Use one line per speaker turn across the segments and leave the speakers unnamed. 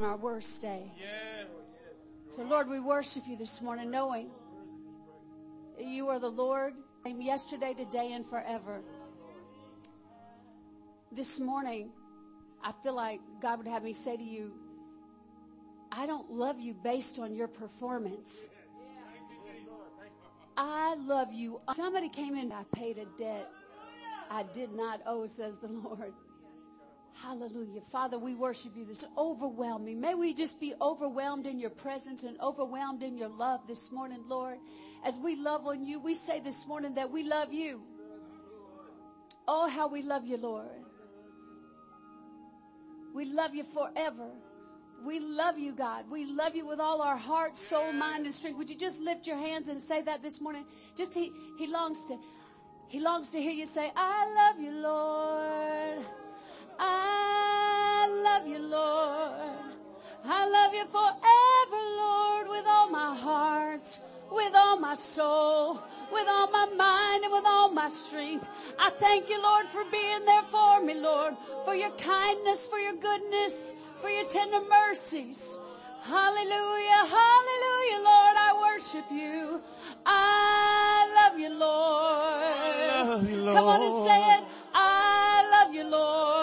on our worst day. So Lord, we worship you this morning knowing that you are the Lord yesterday, today, and forever. This morning, I feel like God would have me say to you, I don't love you based on your performance. I love you. Somebody came in, I paid a debt I did not owe, says the Lord. Hallelujah. Father, we worship you. This overwhelming. May we just be overwhelmed in your presence and overwhelmed in your love this morning, Lord. As we love on you, we say this morning that we love you. Oh, how we love you, Lord. We love you forever. We love you, God. We love you with all our heart, soul, mind, and strength. Would you just lift your hands and say that this morning? Just he, he longs to, he longs to hear you say, I love you, Lord. I love you, Lord. I love you forever, Lord, with all my heart, with all my soul, with all my mind and with all my strength. I thank you, Lord, for being there for me, Lord, for your kindness, for your goodness, for your tender mercies. Hallelujah, hallelujah, Lord, I worship you. I love you, Lord.
Love you, Lord.
Come on and say it. I love you, Lord.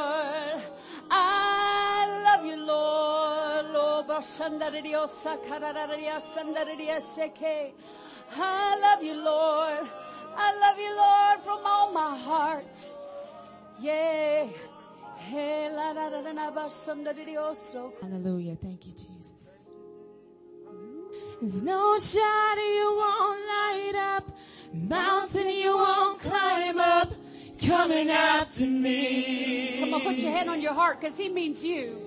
I love you, Lord. I love you, Lord, from all my heart. Yeah.
Hallelujah. Thank you, Jesus. There's no shadow you won't light up, mountain you won't climb up, coming after me.
Come on, put your hand on your heart because he means you.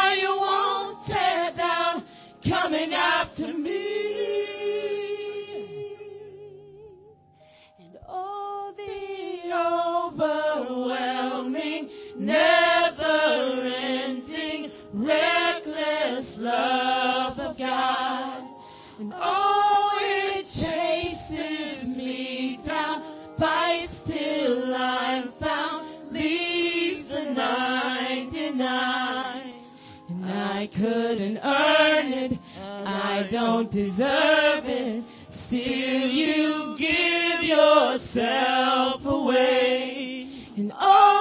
love of God. And oh, it chases me down, fights till I'm found, leaves the 99. And I couldn't earn it, I don't deserve it. Still you give yourself away. And all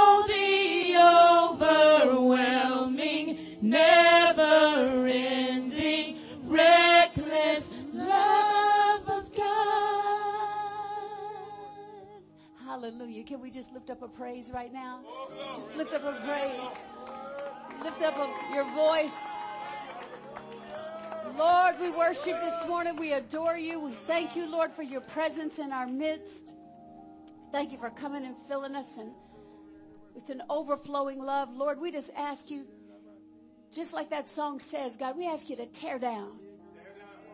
Hallelujah. Can we just lift up a praise right now? Just lift up a praise. Lift up a, your voice. Lord, we worship this morning. We adore you. We thank you, Lord, for your presence in our midst. Thank you for coming and filling us and with an overflowing love. Lord, we just ask you, just like that song says, God, we ask you to tear down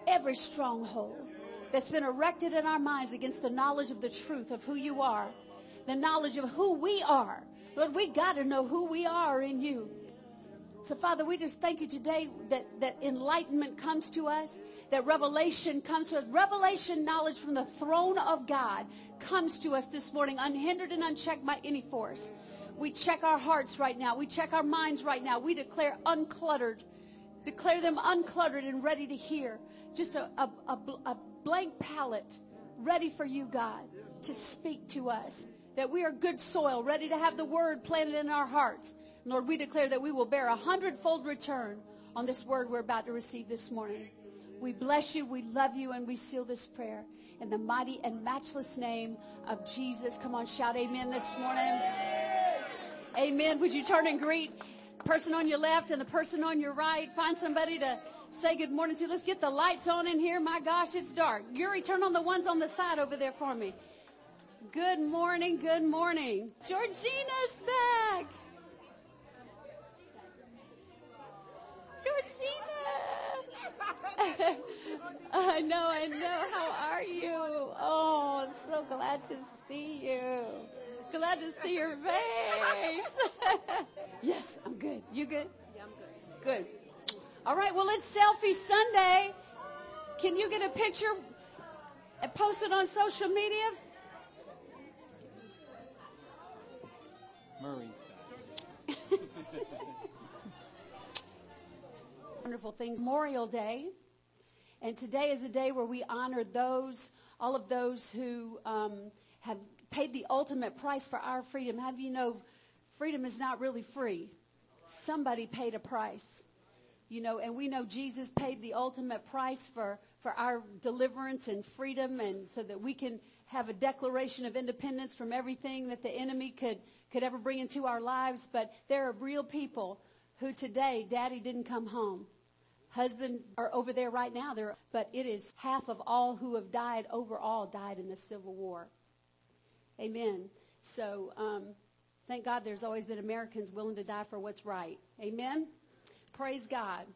every stronghold that's been erected in our minds against the knowledge of the truth of who you are, the knowledge of who we are. Lord, we got to know who we are in you. So, Father, we just thank you today that, that enlightenment comes to us, that revelation comes to us. Revelation knowledge from the throne of God comes to us this morning, unhindered and unchecked by any force. We check our hearts right now. We check our minds right now. We declare uncluttered, declare them uncluttered and ready to hear. Just a, a, a, a blank palette ready for you, God, to speak to us. That we are good soil, ready to have the word planted in our hearts. Lord, we declare that we will bear a hundredfold return on this word we're about to receive this morning. We bless you, we love you, and we seal this prayer in the mighty and matchless name of Jesus. Come on, shout amen this morning. Amen. Would you turn and greet person on your left and the person on your right? Find somebody to say good morning to. Let's get the lights on in here. My gosh, it's dark. Yuri, turn on the ones on the side over there for me. Good morning, good morning. Georgina's back. Georgina. I know, I know. How are you? Oh, so glad to see you. Glad to see your face. yes, I'm good. You good?
Yeah, I'm good.
Good. All right, well, it's Selfie Sunday. Can you get a picture and post it on social media?
Murray's
Wonderful things. Memorial Day. And today is a day where we honor those, all of those who um, have paid the ultimate price for our freedom. Have you know, freedom is not really free. Somebody paid a price. You know, and we know Jesus paid the ultimate price for, for our deliverance and freedom and so that we can have a declaration of independence from everything that the enemy could, could ever bring into our lives. But there are real people who today, daddy didn't come home. Husband are over there right now. There, but it is half of all who have died overall died in the Civil War. Amen. So, um, thank God there's always been Americans willing to die for what's right. Amen. Praise God.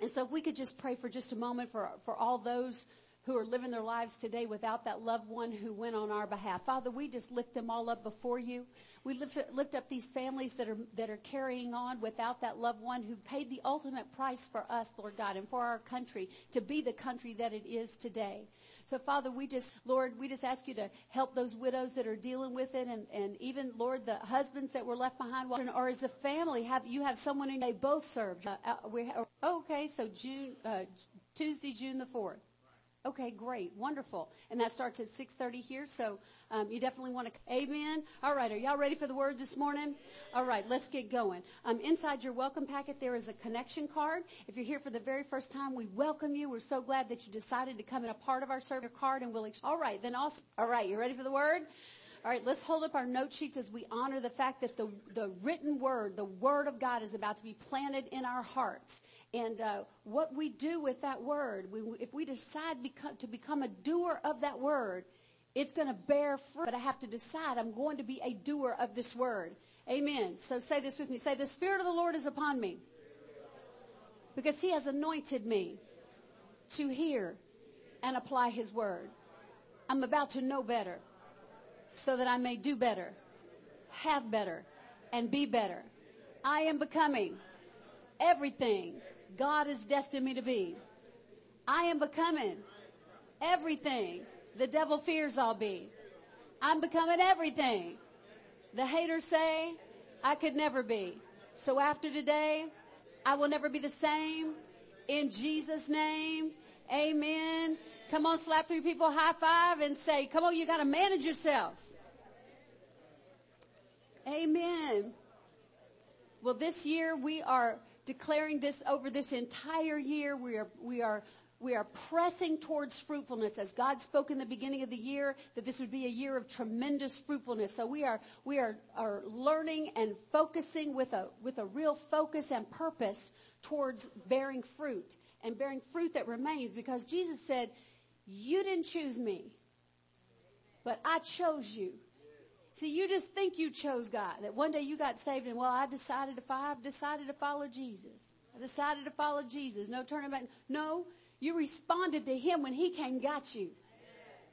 And so if we could just pray for just a moment for, for all those who are living their lives today without that loved one who went on our behalf. Father, we just lift them all up before you. We lift, lift up these families that are, that are carrying on without that loved one who paid the ultimate price for us, Lord God, and for our country to be the country that it is today. So Father, we just, Lord, we just ask you to help those widows that are dealing with it and, and even, Lord, the husbands that were left behind or as a family, have, you have someone who they both served. Uh, uh, we, okay, so June, uh, Tuesday, June the 4th. Okay, great, wonderful. And that starts at 6.30 here, so um, you definitely want to, amen. All right, are y'all ready for the word this morning? All right, let's get going. Um, inside your welcome packet, there is a connection card. If you're here for the very first time, we welcome you. We're so glad that you decided to come in a part of our server card, and we'll, all right, then also, all right, you ready for the word? All right, let's hold up our note sheets as we honor the fact that the, the written word, the word of God is about to be planted in our hearts. And uh, what we do with that word, we, if we decide to become a doer of that word, it's going to bear fruit. But I have to decide I'm going to be a doer of this word. Amen. So say this with me. Say, the Spirit of the Lord is upon me because he has anointed me to hear and apply his word. I'm about to know better so that I may do better, have better, and be better. I am becoming everything God has destined me to be. I am becoming everything the devil fears I'll be. I'm becoming everything the haters say I could never be. So after today, I will never be the same. In Jesus' name, amen. Come on, slap three people high five and say, come on, you gotta manage yourself. Amen. Well, this year we are declaring this over this entire year. We are, we are, we are pressing towards fruitfulness as God spoke in the beginning of the year that this would be a year of tremendous fruitfulness. So we are, we are, are learning and focusing with a, with a real focus and purpose towards bearing fruit and bearing fruit that remains because Jesus said, you didn't choose me, but I chose you. See, you just think you chose God. That one day you got saved and well, I decided to I've decided to follow Jesus. I decided to follow Jesus. No turning back. No, you responded to Him when He came got you.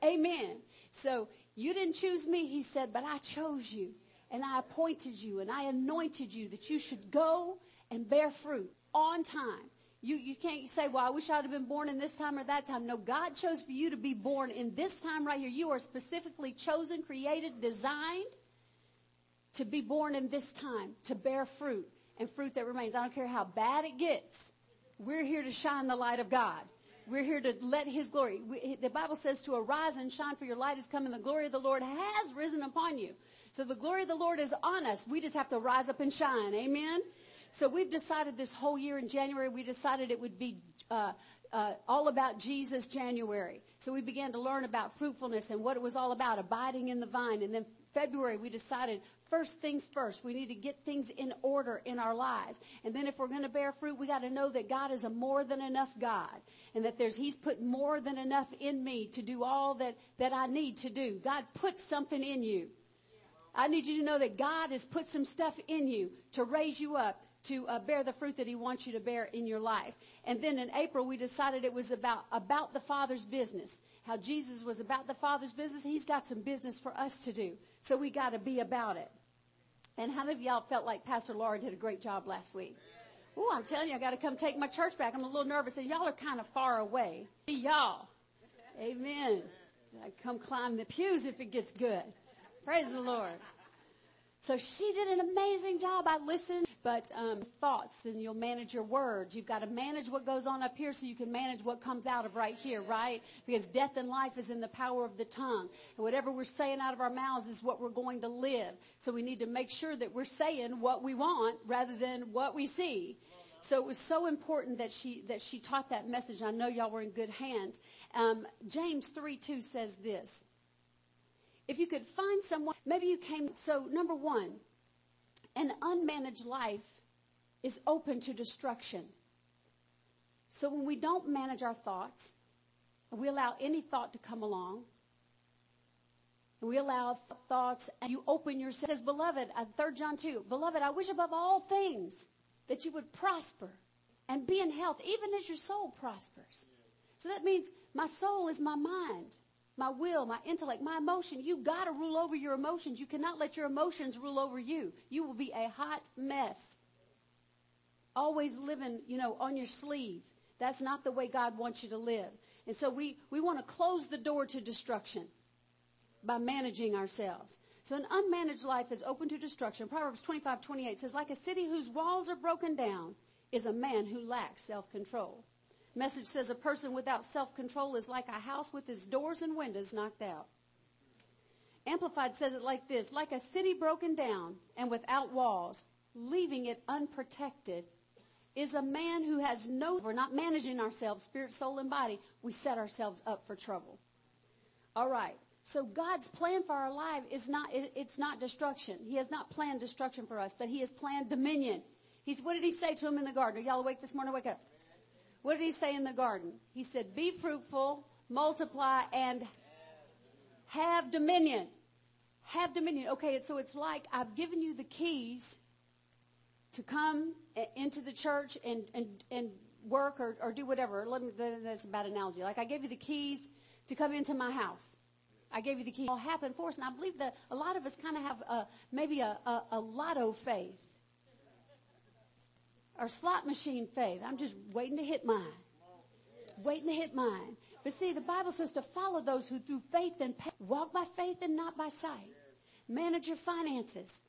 Amen. So you didn't choose me, He said, but I chose you and I appointed you and I anointed you that you should go and bear fruit on time. You, you can't say, well, I wish I'd have been born in this time or that time. No, God chose for you to be born in this time right here. You are specifically chosen, created, designed to be born in this time, to bear fruit and fruit that remains. I don't care how bad it gets. We're here to shine the light of God. We're here to let His glory. We, the Bible says to arise and shine for your light is come and the glory of the Lord has risen upon you. So the glory of the Lord is on us. We just have to rise up and shine. Amen. So we've decided this whole year in January, we decided it would be uh, uh, all about Jesus January. So we began to learn about fruitfulness and what it was all about, abiding in the vine. And then February, we decided first things first. We need to get things in order in our lives. And then if we're going to bear fruit, we got to know that God is a more than enough God and that there's, He's put more than enough in me to do all that, that I need to do. God put something in you. I need you to know that God has put some stuff in you to raise you up to uh, bear the fruit that he wants you to bear in your life. And then in April, we decided it was about, about the Father's business. how Jesus was about the Father's business. He's got some business for us to do. So we got to be about it. And how many of y'all felt like Pastor Laura did a great job last week? Oh, I'm telling you, I got to come take my church back. I'm a little nervous, and y'all are kind of far away. See Y'all, Amen. I come climb the pews if it gets good. Praise the Lord. So she did an amazing job. I listened, but um, thoughts, and you'll manage your words. You've got to manage what goes on up here so you can manage what comes out of right here, right? Because death and life is in the power of the tongue. And whatever we're saying out of our mouths is what we're going to live. So we need to make sure that we're saying what we want rather than what we see. So it was so important that she that she taught that message. I know y'all were in good hands. Um, James three two says this. If you could find someone, maybe you came. So number one, an unmanaged life is open to destruction. So when we don't manage our thoughts, we allow any thought to come along, we allow thoughts, and you open yourself. Says, beloved, uh, 3 John 2, beloved, I wish above all things that you would prosper and be in health, even as your soul prospers. So that means my soul is my mind, my will, my intellect, my emotion. You gotta rule over your emotions. You cannot let your emotions rule over you. You will be a hot mess. Always living, you know, on your sleeve. That's not the way God wants you to live. And so we, we want to close the door to destruction by managing ourselves. So an unmanaged life is open to destruction. Proverbs 25, 28 says, like a city whose walls are broken down is a man who lacks self-control. Message says a person without self-control is like a house with its doors and windows knocked out. Amplified says it like this, like a city broken down and without walls, leaving it unprotected is a man who has no, we're not managing ourselves, spirit, soul, and body. We set ourselves up for trouble. All right. So God's plan for our life is not, it's not destruction. He has not planned destruction for us, but He has planned dominion. He's, what did He say to him in the garden? Are y'all awake this morning? Wake up. What did He say in the garden? He said, be fruitful, multiply, and have dominion. Have dominion. Okay, so it's like I've given you the keys to come into the church and, and, and work or, or do whatever. Let me, that's a bad analogy. Like I gave you the keys to come into my house. I gave you the key. It all happened for us. And I believe that a lot of us kind of have a, maybe a, a, a lotto faith or slot machine faith. I'm just waiting to hit mine. Waiting to hit mine. But see, the Bible says to follow those who through faith and walk by faith and not by sight. Manage your finances.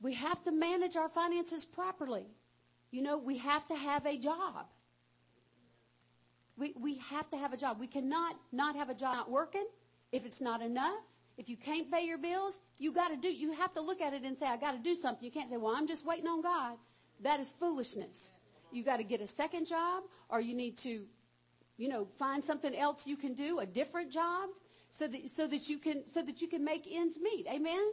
We have to manage our finances properly. You know, we have to have a job. We, we have to have a job. We cannot not have a job not working if it's not enough. If you can't pay your bills, you gotta do, you have to look at it and say, I gotta do something. You can't say, well, I'm just waiting on God. That is foolishness. You gotta get a second job or you need to, you know, find something else you can do, a different job so that, so that you can, so that you can make ends meet. Amen?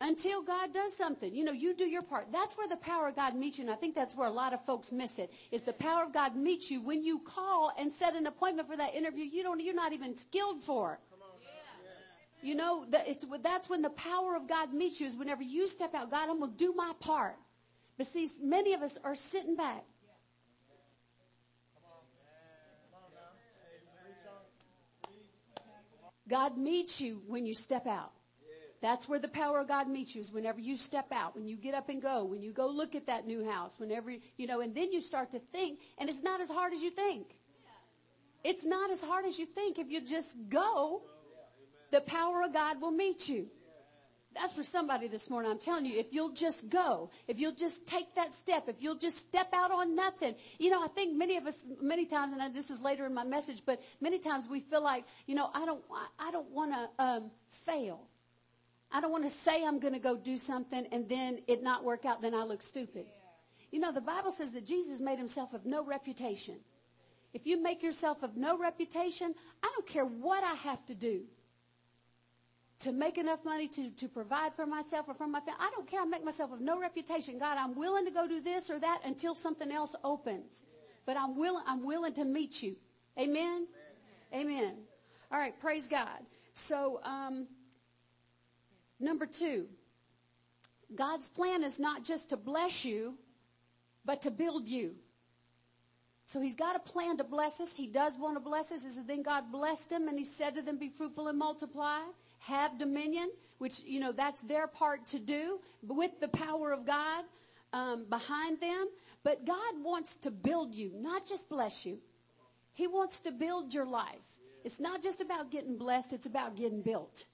until God does something. You know, you do your part. That's where the power of God meets you. And I think that's where a lot of folks miss it. Is the power of God meets you when you call and set an appointment for that interview you don't, you're not even skilled for. You know, it's, that's when the power of God meets you is whenever you step out, God, I'm going to do my part. But see, many of us are sitting back. God meets you when you step out. That's where the power of God meets you is whenever you step out, when you get up and go, when you go look at that new house, whenever, you know, and then you start to think, and it's not as hard as you think. It's not as hard as you think. If you just go, the power of God will meet you. That's for somebody this morning. I'm telling you, if you'll just go, if you'll just take that step, if you'll just step out on nothing. You know, I think many of us, many times, and this is later in my message, but many times we feel like, you know, I don't, I don't want to um, fail. I don't want to say I'm going to go do something and then it not work out, then I look stupid. You know, the Bible says that Jesus made himself of no reputation. If you make yourself of no reputation, I don't care what I have to do to make enough money to, to provide for myself or for my family. I don't care. I make myself of no reputation. God, I'm willing to go do this or that until something else opens. But I'm willing, I'm willing to meet you. Amen? Amen. Amen. All right. Praise God. So, um, Number two, God's plan is not just to bless you, but to build you. So he's got a plan to bless us. He does want to bless us. And then God blessed him and he said to them, be fruitful and multiply, have dominion, which, you know, that's their part to do with the power of God um, behind them. But God wants to build you, not just bless you. He wants to build your life. It's not just about getting blessed, it's about getting built.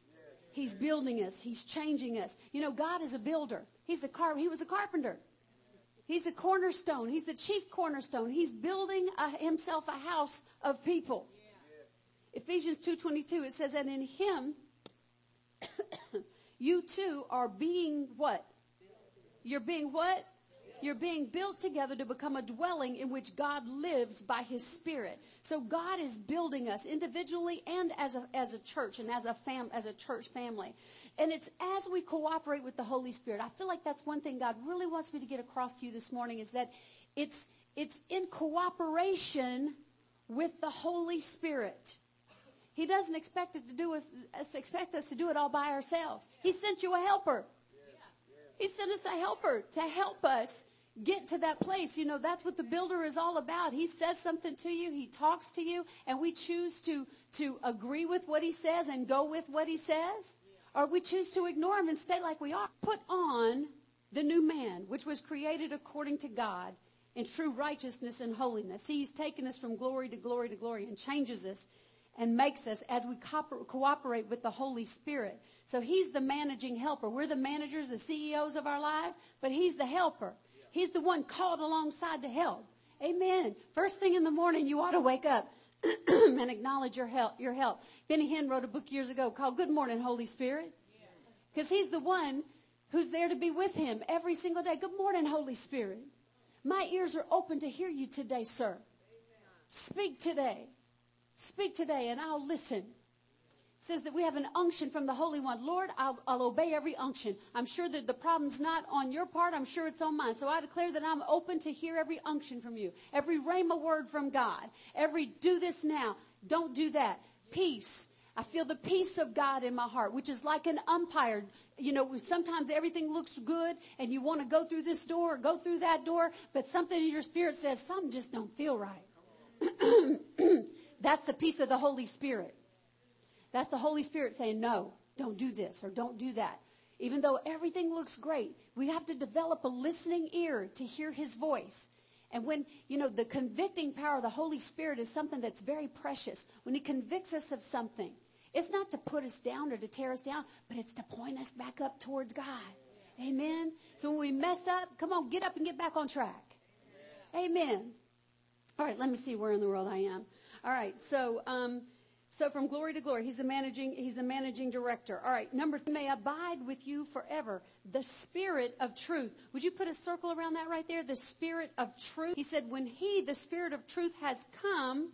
He's building us. He's changing us. You know, God is a builder. He's a car. He was a carpenter. He's a cornerstone. He's the chief cornerstone. He's building a, himself a house of people. Yeah. Ephesians 2.22, it says that in him, you too are being what? You're being what? You're being built together to become a dwelling in which God lives by His Spirit. So God is building us individually and as a, as a church and as a fam, as a church family. And it's as we cooperate with the Holy Spirit. I feel like that's one thing God really wants me to get across to you this morning is that it's, it's in cooperation with the Holy Spirit. He doesn't expect us to do us, expect us to do it all by ourselves. He sent you a helper. He sent us a helper to help us get to that place. You know, that's what the builder is all about. He says something to you, he talks to you, and we choose to, to agree with what he says and go with what he says. Or we choose to ignore him and stay like we are. Put on the new man, which was created according to God in true righteousness and holiness. He's taken us from glory to glory to glory and changes us and makes us as we cooperate with the Holy Spirit. So he's the managing helper. We're the managers, the CEOs of our lives, but he's the helper. He's the one called alongside to help. Amen. First thing in the morning, you ought to wake up and acknowledge your help, your help. Benny Hinn wrote a book years ago called Good Morning, Holy Spirit. Because he's the one who's there to be with him every single day. Good morning, Holy Spirit. My ears are open to hear you today, sir. Speak today. Speak today and I'll listen says that we have an unction from the Holy One. Lord, I'll, I'll, obey every unction. I'm sure that the problem's not on your part. I'm sure it's on mine. So I declare that I'm open to hear every unction from you. Every rhema word from God. Every do this now. Don't do that. Peace. I feel the peace of God in my heart, which is like an umpire. You know, sometimes everything looks good and you want to go through this door or go through that door, but something in your spirit says something just don't feel right. That's the peace of the Holy Spirit. That's the Holy Spirit saying, no, don't do this or don't do that. Even though everything looks great, we have to develop a listening ear to hear his voice. And when, you know, the convicting power of the Holy Spirit is something that's very precious. When he convicts us of something, it's not to put us down or to tear us down, but it's to point us back up towards God. Amen. So when we mess up, come on, get up and get back on track. Amen. All right, let me see where in the world I am. All right, so um, so from glory to glory, he's the managing, he's the managing director. All right. Number three, may abide with you forever. The spirit of truth. Would you put a circle around that right there? The spirit of truth. He said, when he, the spirit of truth has come,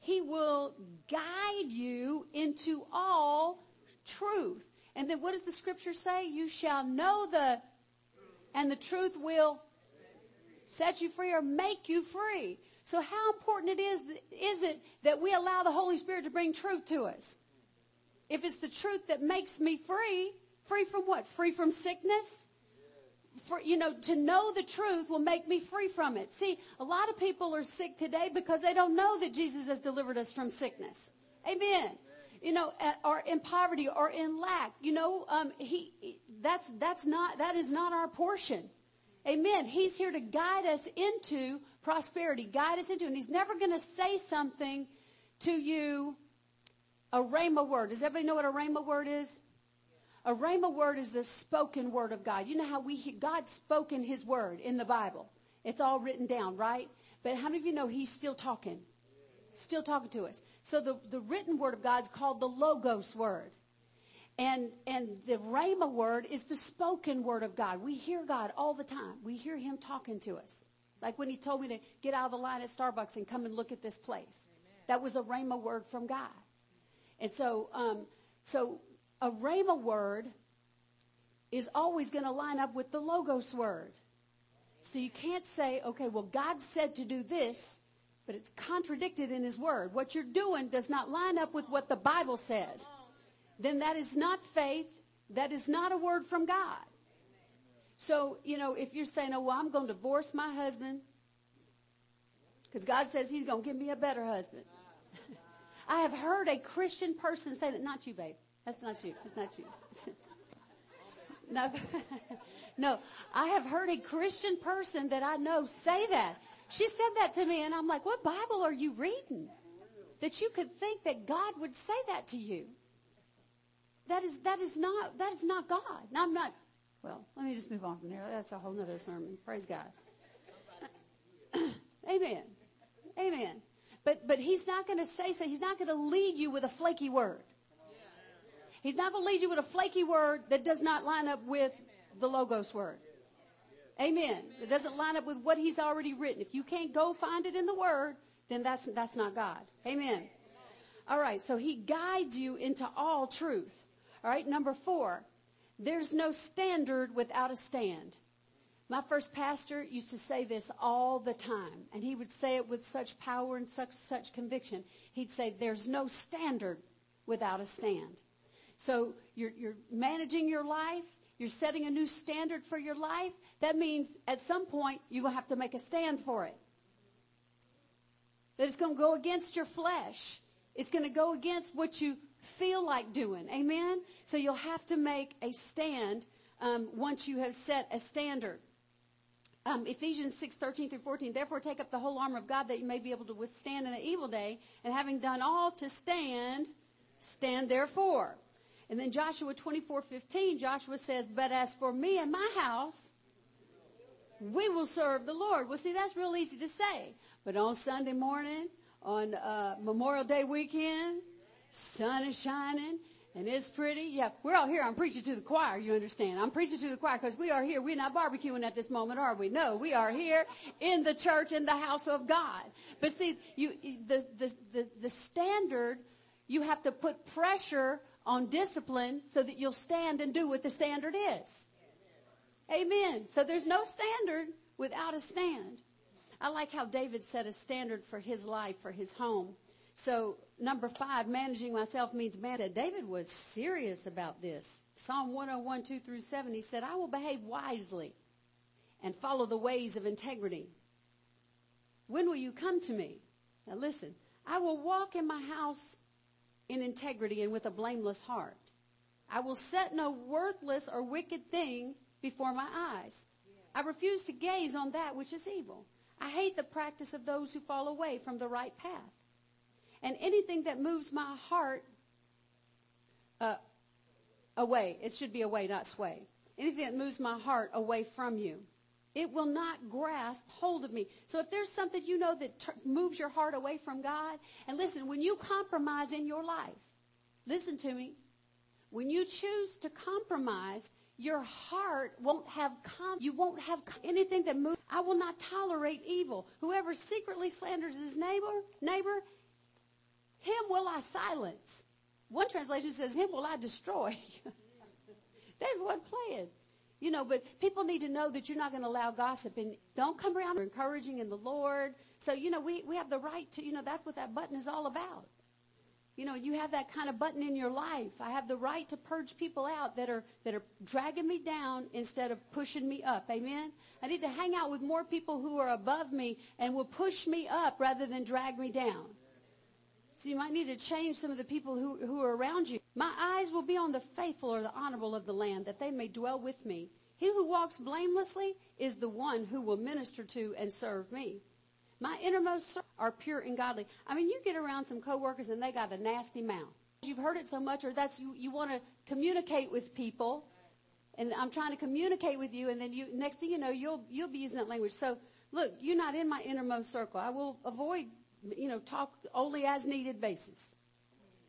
he will guide you into all truth. And then what does the scripture say? You shall know the, and the truth will set you free or make you free. So how important it is, is it that we allow the Holy Spirit to bring truth to us? If it's the truth that makes me free, free from what? Free from sickness? For, you know, to know the truth will make me free from it. See, a lot of people are sick today because they don't know that Jesus has delivered us from sickness. Amen. You know, or in poverty or in lack. You know, um, he, that's, that's not, that is not our portion. Amen. He's here to guide us into prosperity, guide us into, and he's never going to say something to you, a rhema word. Does everybody know what a rhema word is? A rhema word is the spoken word of God. You know how we God spoken his word in the Bible. It's all written down, right? But how many of you know he's still talking? Still talking to us. So the, the written word of God is called the Logos word. And, and the Rhema word is the spoken word of God. We hear God all the time. We hear him talking to us. Like when he told me to get out of the line at Starbucks and come and look at this place. Amen. That was a Rhema word from God. And so, um, so a Rhema word is always going to line up with the Logos word. So you can't say, okay, well, God said to do this, but it's contradicted in his word. What you're doing does not line up with what the Bible says. Then that is not faith. That is not a word from God. So, you know, if you're saying, oh, well, I'm going to divorce my husband, Because God says He's going to give me a better husband. I have heard a Christian person say that. Not you, babe. That's not you. That's not you. no, no. I have heard a Christian person that I know say that. She said that to me, and I'm like, "What Bible are you reading that you could think that God would say that to you?" That is that is not that is not God. Now, I'm not. Well, let me just move on from there. That's a whole other sermon. Praise God. Amen. Amen. But but he's not going to say so. He's not going to lead you with a flaky word. He's not going to lead you with a flaky word that does not line up with the logos word. Amen. It doesn't line up with what he's already written. If you can't go find it in the word, then that's that's not God. Amen. All right. So he guides you into all truth. All right. Number four. There's no standard without a stand. My first pastor used to say this all the time, and he would say it with such power and such, such conviction. He'd say, there's no standard without a stand. So you're, you're managing your life. You're setting a new standard for your life. That means at some point you're going to have to make a stand for it. That it's going to go against your flesh. It's going to go against what you feel like doing. Amen? So you'll have to make a stand um, once you have set a standard. Um, Ephesians 6, 13 through 14. Therefore take up the whole armor of God that you may be able to withstand in the evil day. And having done all to stand, stand therefore. And then Joshua 24, 15, Joshua says, but as for me and my house, we will serve the Lord. Well, see, that's real easy to say. But on Sunday morning, on uh, Memorial Day weekend, sun is shining, and it's pretty. Yeah, we're all here. I'm preaching to the choir. You understand? I'm preaching to the choir because we are here. We're not barbecuing at this moment, are we? No, we are here in the church, in the house of God. But see, you, the, the, the, the standard, you have to put pressure on discipline so that you'll stand and do what the standard is. Amen. So there's no standard without a stand. I like how David set a standard for his life, for his home. So number five, managing myself means man. David was serious about this. Psalm 101, 2 through 7, he said, I will behave wisely and follow the ways of integrity. When will you come to me? Now listen, I will walk in my house in integrity and with a blameless heart. I will set no worthless or wicked thing before my eyes. I refuse to gaze on that which is evil. I hate the practice of those who fall away from the right path. And anything that moves my heart uh, away, it should be away, not sway. Anything that moves my heart away from you, it will not grasp hold of me. So if there's something you know that moves your heart away from God, and listen, when you compromise in your life, listen to me. When you choose to compromise, your heart won't have com- you won't have anything that moves. I will not tolerate evil. Whoever secretly slanders his neighbor, neighbor, him will I silence. One translation says, him will I destroy. David wasn't playing. You know, but people need to know that you're not going to allow gossip and don't come around encouraging in the Lord. So, you know, we, we have the right to, you know, that's what that button is all about. You know, you have that kind of button in your life. I have the right to purge people out that are, that are dragging me down instead of pushing me up. Amen? I need to hang out with more people who are above me and will push me up rather than drag me down. So you might need to change some of the people who, who are around you. My eyes will be on the faithful or the honorable of the land, that they may dwell with me. He who walks blamelessly is the one who will minister to and serve me. My innermost are pure and godly. I mean, you get around some coworkers and they got a nasty mouth. You've heard it so much, or that's you, you want to communicate with people, and I'm trying to communicate with you, and then you next thing you know, you'll you'll be using that language. So look, you're not in my innermost circle. I will avoid you know, talk only as needed basis.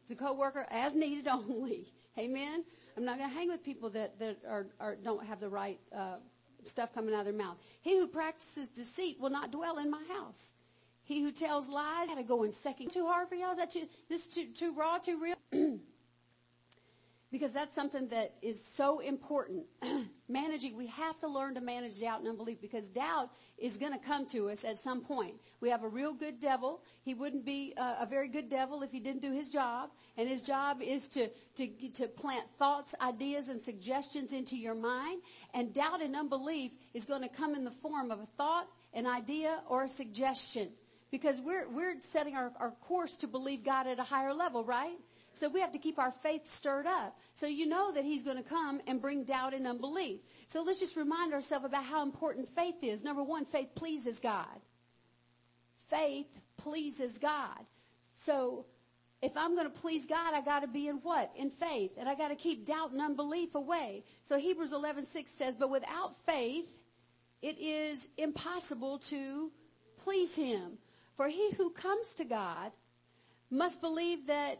As a coworker, as needed only. Amen. I'm not going to hang with people that that are, are don't have the right uh, stuff coming out of their mouth. He who practices deceit will not dwell in my house. He who tells lies, I got to go in second. Too hard for y'all? Is that too, this too, too raw, too real? because that's something that is so important. Managing, we have to learn to manage doubt and unbelief because doubt is going to come to us at some point. We have a real good devil. He wouldn't be a, a, very good devil if he didn't do his job. And his job is to, to, to plant thoughts, ideas, and suggestions into your mind. And doubt and unbelief is going to come in the form of a thought, an idea, or a suggestion. because we're, we're setting our, our course to believe God at a higher level, right? So we have to keep our faith stirred up. So you know that he's going to come and bring doubt and unbelief. So let's just remind ourselves about how important faith is. Number one, faith pleases God. Faith pleases God. So if I'm going to please God, I got to be in what? In faith. And I got to keep doubt and unbelief away. So Hebrews 11:6 says, "But without faith, it is impossible to please him. For he who comes to God must believe that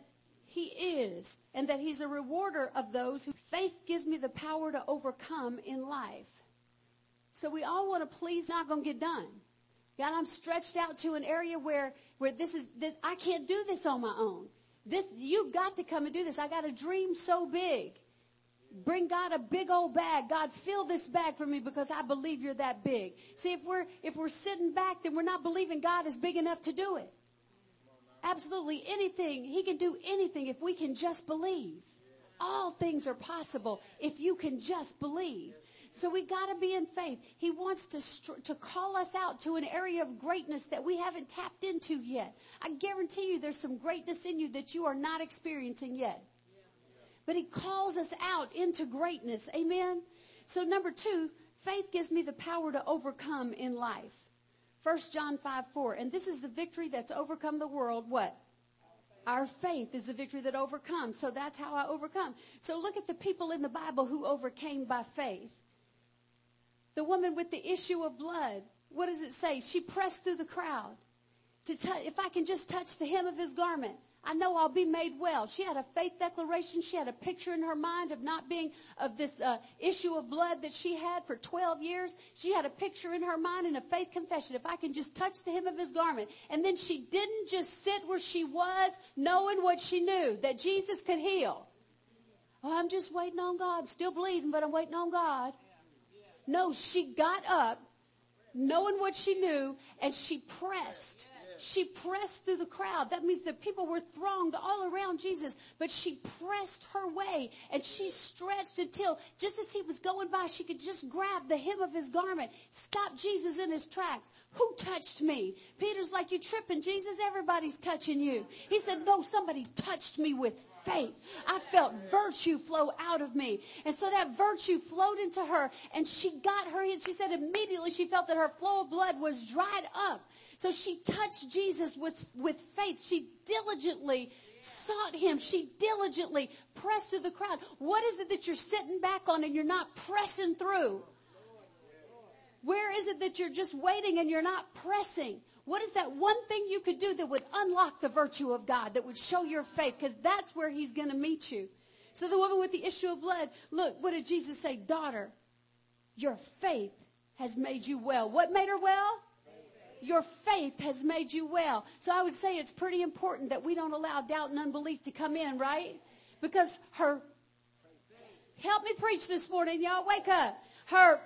he is and that he's a rewarder of those who faith gives me the power to overcome in life." So we all want to please, not going to get done. God, I'm stretched out to an area where, where this is, this, I can't do this on my own. This, you've got to come and do this. I got a dream so big. Bring God a big old bag. God, fill this bag for me because I believe you're that big. See, if we're, if we're sitting back, then we're not believing God is big enough to do it. Absolutely anything. He can do anything if we can just believe. All things are possible if you can just believe. So we got to be in faith. He wants to str- to call us out to an area of greatness that we haven't tapped into yet. I guarantee you there's some greatness in you that you are not experiencing yet. But he calls us out into greatness. Amen. So number 2, faith gives me the power to overcome in life. 1 John 5, 4. And this is the victory that's overcome the world. What? Our faith is the victory that overcomes. So that's how I overcome. So look at the people in the Bible who overcame by faith. The woman with the issue of blood, what does it say? She pressed through the crowd to touch, if I can just touch the hem of his garment, I know I'll be made well. She had a faith declaration. She had a picture in her mind of not being, of this uh, issue of blood that she had for 12 years. She had a picture in her mind and a faith confession. If I can just touch the hem of his garment. And then she didn't just sit where she was knowing what she knew, that Jesus could heal. Oh, I'm just waiting on God. I'm still bleeding, but I'm waiting on God. No, she got up knowing what she knew and she pressed. She pressed through the crowd. That means that people were thronged all around Jesus, but she pressed her way and she stretched until just as he was going by, she could just grab the hem of his garment, stop Jesus in his tracks. Who touched me? Peter's like, you tripping, Jesus? Everybody's touching you. He said, no, somebody touched me with faith. I felt virtue flow out of me. And so that virtue flowed into her and she got her, she said immediately she felt that her flow of blood was dried up. So she touched Jesus with, with faith. She diligently sought him. She diligently pressed through the crowd. What is it that you're sitting back on and you're not pressing through? Where is it that you're just waiting and you're not pressing? What is that one thing you could do that would unlock the virtue of God, that would show your faith? Because that's where He's going to meet you. So the woman with the issue of blood, look, what did Jesus say? Daughter, your faith has made you well. What made her well? Your faith has made you well. So I would say it's pretty important that we don't allow doubt and unbelief to come in, right? Because her, help me preach this morning, y'all. Wake up. Her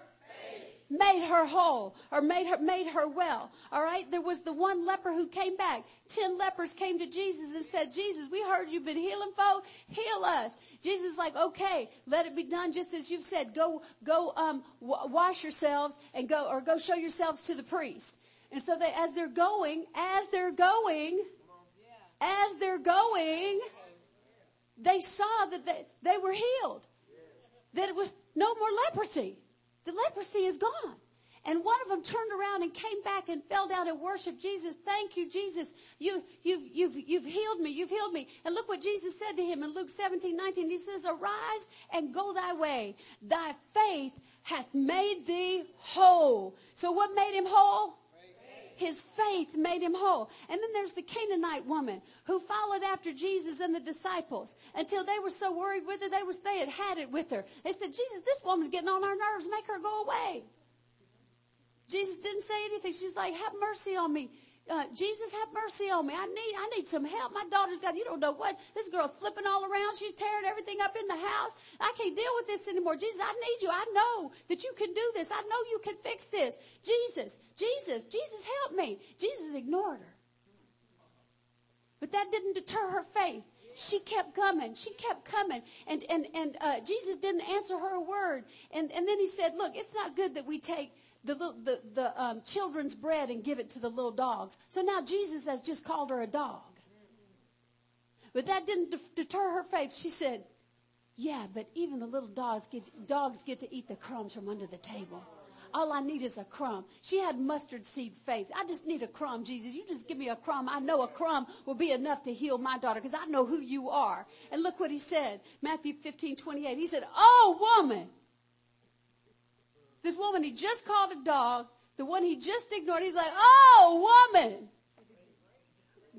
made her whole or made her, made her well. All right. There was the one leper who came back. Ten lepers came to Jesus and said, Jesus, we heard you've been healing folk. Heal us. Jesus is like, okay, let it be done just as you've said. Go, go, um, w- wash yourselves and go, or go show yourselves to the priest. And so as they're going, as they're going, as they're going, they saw that they, they were healed. That it was no more leprosy. The leprosy is gone. And one of them turned around and came back and fell down and worshiped Jesus. Thank you, Jesus. You, you've, you've, you've healed me. You've healed me. And look what Jesus said to him in Luke 17, 19. He says, arise and go thy way. Thy faith hath made thee whole. So what made him whole? His faith made him whole. And then there's the Canaanite woman who followed after Jesus and the disciples until they were so worried with her, they they had had it with her. They said, Jesus, this woman's getting on our nerves. Make her go away. Jesus didn't say anything. She's like, have mercy on me. Uh, Jesus, have mercy on me. I need, I need some help. My daughter's got, you don't know what, this girl's flipping all around. She's tearing everything up in the house. I can't deal with this anymore. Jesus, I need you. I know that you can do this. I know you can fix this. Jesus, Jesus, Jesus, help me. Jesus ignored her. But that didn't deter her faith. She kept coming. She kept coming. And, and, and, uh, Jesus didn't answer her a word. And, and then he said, look, it's not good that we take the, the, the um, children's bread and give it to the little dogs. So now Jesus has just called her a dog. But that didn't de- deter her faith. She said, yeah, but even the little dogs get, dogs get to eat the crumbs from under the table. All I need is a crumb. She had mustard seed faith. I just need a crumb, Jesus. You just give me a crumb. I know a crumb will be enough to heal my daughter because I know who you are. And look what he said. Matthew 15, 28. He said, Oh woman. This woman he just called a dog, the one he just ignored, he's like, Oh woman.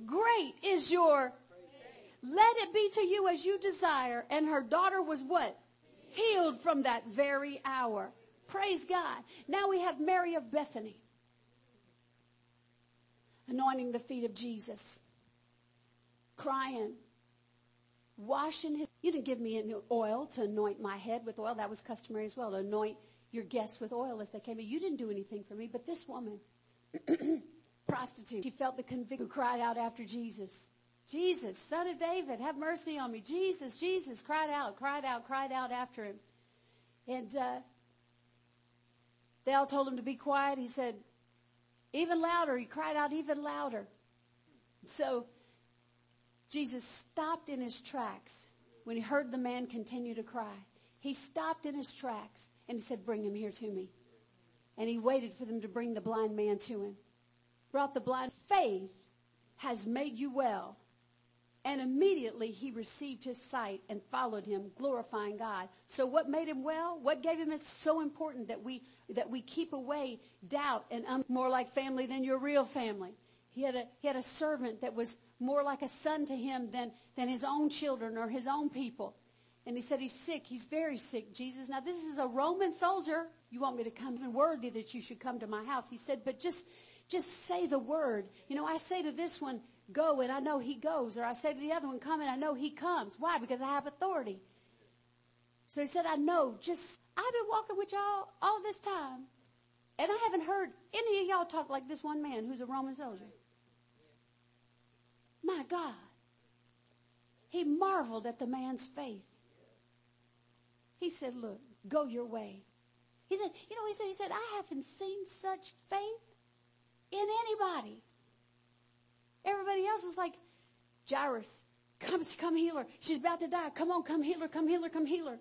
Great is your let it be to you as you desire. And her daughter was what? Healed from that very hour. Praise God. Now we have Mary of Bethany anointing the feet of Jesus, crying, washing his. You didn't give me any oil to anoint my head with oil. That was customary as well to anoint your guests with oil as they came in. You didn't do anything for me, but this woman, prostitute, she felt the conviction, cried out after Jesus. Jesus, son of David, have mercy on me. Jesus, Jesus, cried out, cried out, cried out after him. And uh, they all told him to be quiet. He said, even louder. He cried out even louder. So Jesus stopped in his tracks when he heard the man continue to cry. He stopped in his tracks and he said, Bring him here to me. And he waited for them to bring the blind man to him. Brought the blind. Faith has made you well. And immediately he received his sight and followed him, glorifying God. So what made him well? What gave him? It's so important that we, that we keep away doubt and um, more like family than your real family. He had a, he had a servant that was more like a son to him than, than his own children or his own people. And he said, he's sick. He's very sick, Jesus. Now this is a Roman soldier. You want me to come and worthy that you should come to my house. He said, but just, just say the word. You know, I say to this one, go and I know he goes. Or I say to the other one, come and I know he comes. Why? Because I have authority. So he said, I know. Just, I've been walking with y'all all this time. And I haven't heard any of y'all talk like this one man who's a Roman soldier. My God. He marveled at the man's faith. He said, look, go your way. He said, you know, he said, he said, I haven't seen such faith in anybody. Everybody else was like, Jairus, come, come heal her. She's about to die. Come on, come heal her, come heal her, come heal her.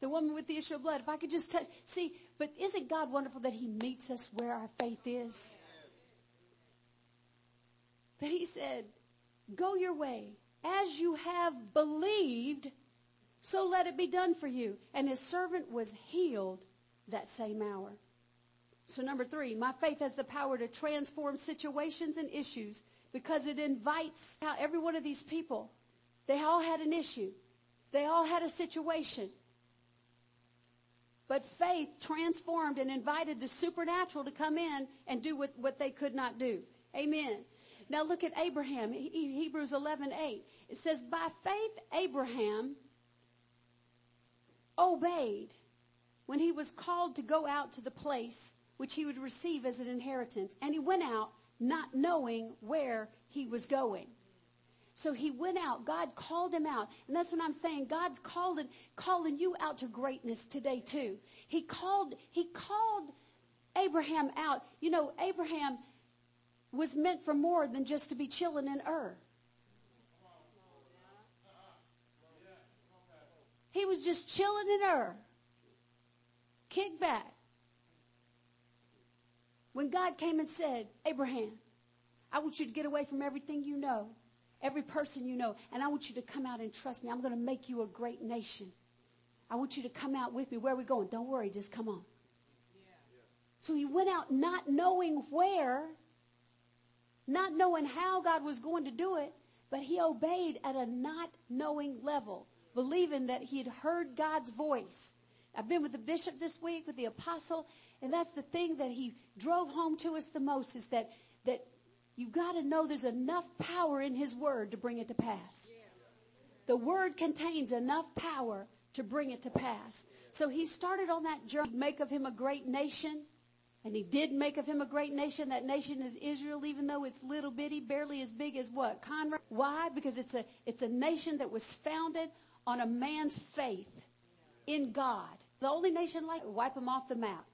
The woman with the issue of blood. If I could just touch, see, but isn't God wonderful that He meets us where our faith is? But He said, go your way. As you have believed, so let it be done for you. And his servant was healed that same hour. So number three, my faith has the power to transform situations and issues because it invites every one of these people. They all had an issue. They all had a situation. But faith transformed and invited the supernatural to come in and do what, what they could not do. Amen. Now look at Abraham, Hebrews 11, 8. It says, by faith Abraham obeyed when he was called to go out to the place which he would receive as an inheritance. And he went out not knowing where he was going. So he went out. God called him out. And that's what I'm saying. God's calling, calling you out to greatness today too. He called, he called Abraham out. You know, Abraham was meant for more than just to be chilling in Ur. He was just chilling in Ur, Kick back. When God came and said, Abraham, I want you to get away from everything you know, every person you know, and I want you to come out and trust me. I'm going to make you a great nation. I want you to come out with me. Where are we going? Don't worry, just come on. So he went out not knowing where, not knowing how God was going to do it, but he obeyed at a not knowing level, believing that he had heard God's voice. I've been with the bishop this week, with the apostle, and that's the thing that he drove home to us the most is that, that you've gotta know there's enough power in his word to bring it to pass. The word contains enough power to bring it to pass. So he started on that journey, make of him a great nation. And he did make of him a great nation. That nation is Israel, even though it's little bitty, barely as big as what? Conrad. Why? Because it's a, it's a nation that was founded on a man's faith in God. The only nation like, wipe them off the map.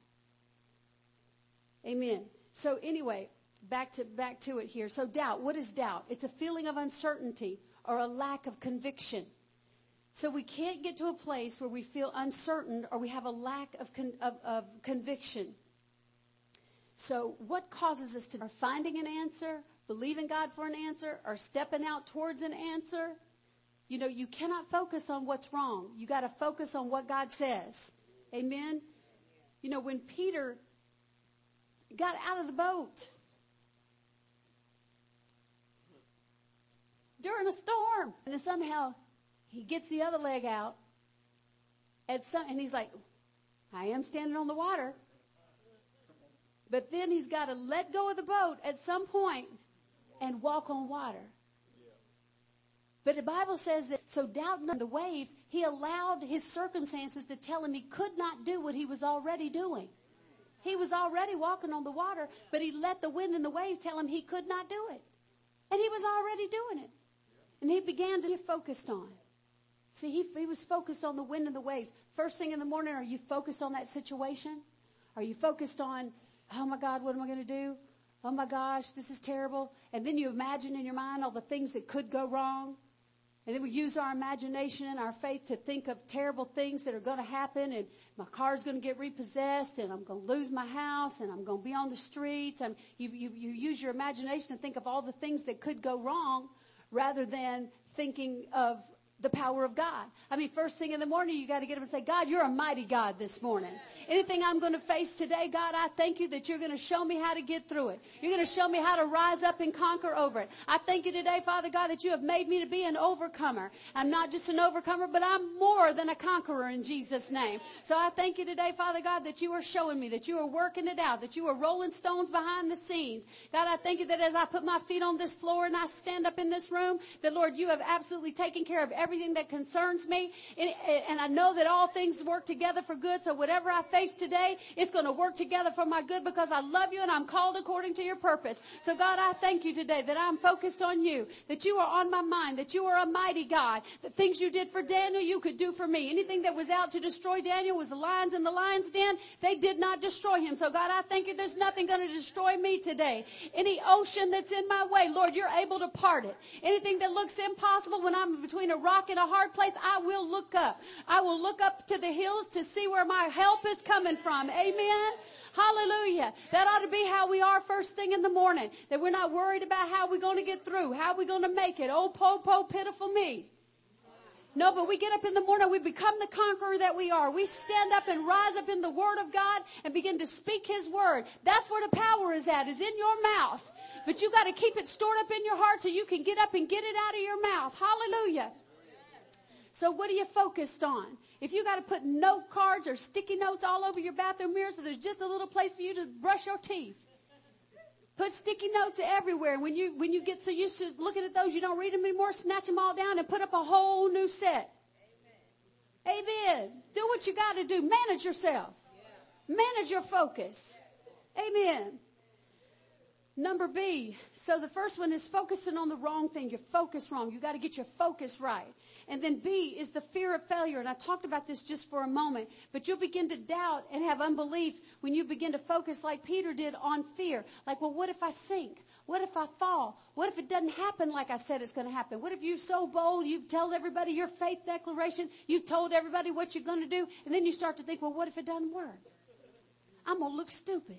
Amen. So anyway, back to back to it here. So doubt, what is doubt? It's a feeling of uncertainty or a lack of conviction. So we can't get to a place where we feel uncertain or we have a lack of, con- of, of conviction. So what causes us to finding an answer, believing God for an answer, or stepping out towards an answer? You know, you cannot focus on what's wrong. You got to focus on what God says. Amen. You know, when Peter got out of the boat during a storm, and somehow he gets the other leg out, and, some, and he's like, I am standing on the water. But then he's got to let go of the boat at some point and walk on water. But the Bible says that, so doubting the waves, he allowed his circumstances to tell him he could not do what he was already doing. He was already walking on the water, but he let the wind and the wave tell him he could not do it. And he was already doing it. And he began to get focused on. See, he, he was focused on the wind and the waves. First thing in the morning, are you focused on that situation? Are you focused on, oh my God, what am I going to do? Oh my gosh, this is terrible. And then you imagine in your mind all the things that could go wrong. And then we use our imagination and our faith to think of terrible things that are going to happen and my car's going to get repossessed and I'm going to lose my house and I'm going to be on the streets. And you, you, you use your imagination to think of all the things that could go wrong rather than thinking of the power of God. I mean, first thing in the morning, you got to get up and say, God, you're a mighty God this morning. Anything I'm going to face today, God, I thank you that you're going to show me how to get through it. You're going to show me how to rise up and conquer over it. I thank you today, Father God, that you have made me to be an overcomer. I'm not just an overcomer, but I'm more than a conqueror in Jesus' name. So I thank you today, Father God, that you are showing me, that you are working it out, that you are rolling stones behind the scenes. God, I thank you that as I put my feet on this floor and I stand up in this room, that Lord, you have absolutely taken care of everything that concerns me. And, and I know that all things work together for good. So whatever I face today, it's going to work together for my good because I love you and I'm called according to your purpose. So God, I thank you today that I'm focused on you, that you are on my mind, that you are a mighty God, that things you did for Daniel, you could do for me. Anything that was out to destroy Daniel was the lions in the lion's den. They did not destroy him. So God, I thank you there's nothing going to destroy me today. Any ocean that's in my way, Lord, you're able to part it. Anything that looks impossible when I'm between a rock and a hard place, I will look up. I will look up to the hills to see where my help is coming from. Amen. Hallelujah. That ought to be how we are first thing in the morning. That we're not worried about how we're going to get through, how we're going to make it. Oh, po, po, pitiful me. No, but we get up in the morning, we become the conqueror that we are. We stand up and rise up in the Word of God and begin to speak His Word. That's where the power is at, is in your mouth. But you got to keep it stored up in your heart so you can get up and get it out of your mouth. Hallelujah. So what are you focused on? If you got to put note cards or sticky notes all over your bathroom mirror so there's just a little place for you to brush your teeth. Put sticky notes everywhere. When you, when you get so used to looking at those, you don't read them anymore, snatch them all down and put up a whole new set. Amen. Amen. Do what you got to do. Manage yourself. Manage your focus. Amen. Number B. So the first one is focusing on the wrong thing. You're wrong. You got to get your focus right. And then B is the fear of failure. And I talked about this just for a moment, but you'll begin to doubt and have unbelief when you begin to focus like Peter did on fear. Like, well, what if I sink? What if I fall? What if it doesn't happen like I said it's going to happen? What if you're so bold, you've told everybody your faith declaration, you've told everybody what you're going to do, and then you start to think, well, what if it doesn't work? I'm going to look stupid.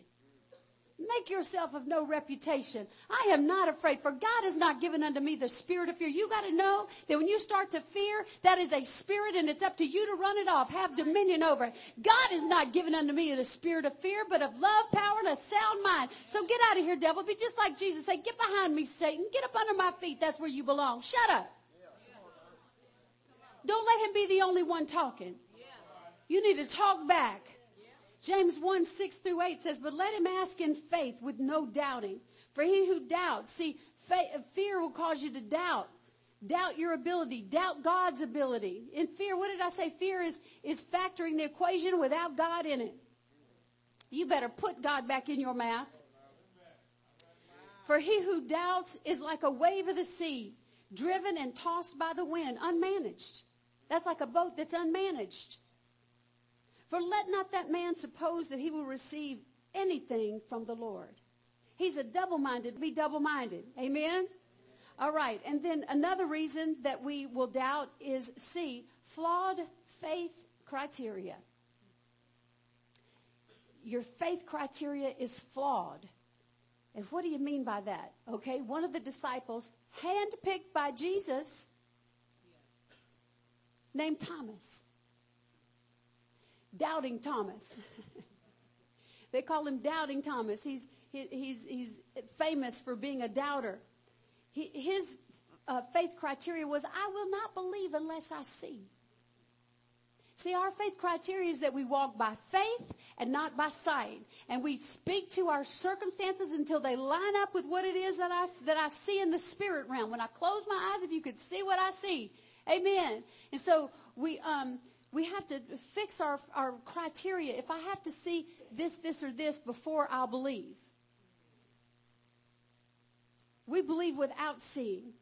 Make yourself of no reputation. I am not afraid, for God has not given unto me the spirit of fear. You got to know that when you start to fear, that is a spirit and it's up to you to run it off. Have dominion over it. God has not given unto me the spirit of fear, but of love, power, and a sound mind. So get out of here, devil. Be just like Jesus. Say, get behind me, Satan. Get up under my feet. That's where you belong. Shut up. Don't let him be the only one talking. You need to talk back. James 1, 6 through 8 says, but let him ask in faith with no doubting. For he who doubts, see, fear will cause you to doubt. Doubt your ability. Doubt God's ability. In fear, what did I say? Fear is, is factoring the equation without God in it. You better put God back in your mouth. For he who doubts is like a wave of the sea, driven and tossed by the wind, unmanaged. That's like a boat that's unmanaged. For let not that man suppose that he will receive anything from the Lord. He's a double-minded, be double-minded. Amen? All right. And then another reason that we will doubt is C, flawed faith criteria. Your faith criteria is flawed. And what do you mean by that? Okay, one of the disciples, handpicked by Jesus, named Thomas. Doubting Thomas. they call him Doubting Thomas. He's, he, he's, he's famous for being a doubter. He, his uh, faith criteria was, I will not believe unless I see. See, our faith criteria is that we walk by faith and not by sight. And we speak to our circumstances until they line up with what it is that I, that I see in the spirit realm. When I close my eyes, if you could see what I see. Amen. And so we, um, we have to fix our, our criteria. If I have to see this, this, or this before I'll believe. We believe without seeing.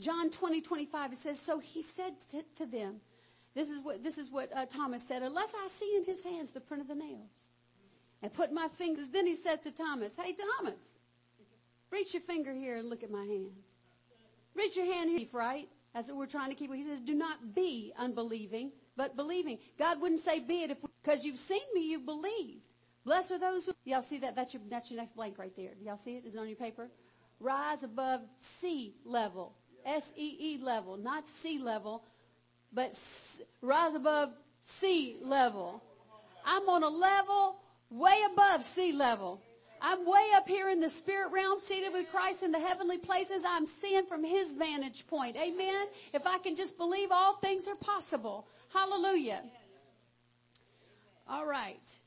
John 20, 25, it says, so he said to, to them, this is what, this is what uh, Thomas said, unless I see in his hands the print of the nails and put my fingers, then he says to Thomas, hey Thomas, reach your finger here and look at my hands. Reach your hand here, right? As we're trying to keep, he says, do not be unbelieving, but believing. God wouldn't say be it if, because you've seen me, you've believed. Blessed are those who, y'all see that? That's your, that's your next blank right there. Y'all see it? Is it on your paper? Rise above sea level. S-E-E level, not sea level, but s- rise above sea level. I'm on a level way above sea level. I'm way up here in the spirit realm, seated with Christ in the heavenly places. I'm seeing from His vantage point. Amen. If I can just believe all things are possible. Hallelujah. All right.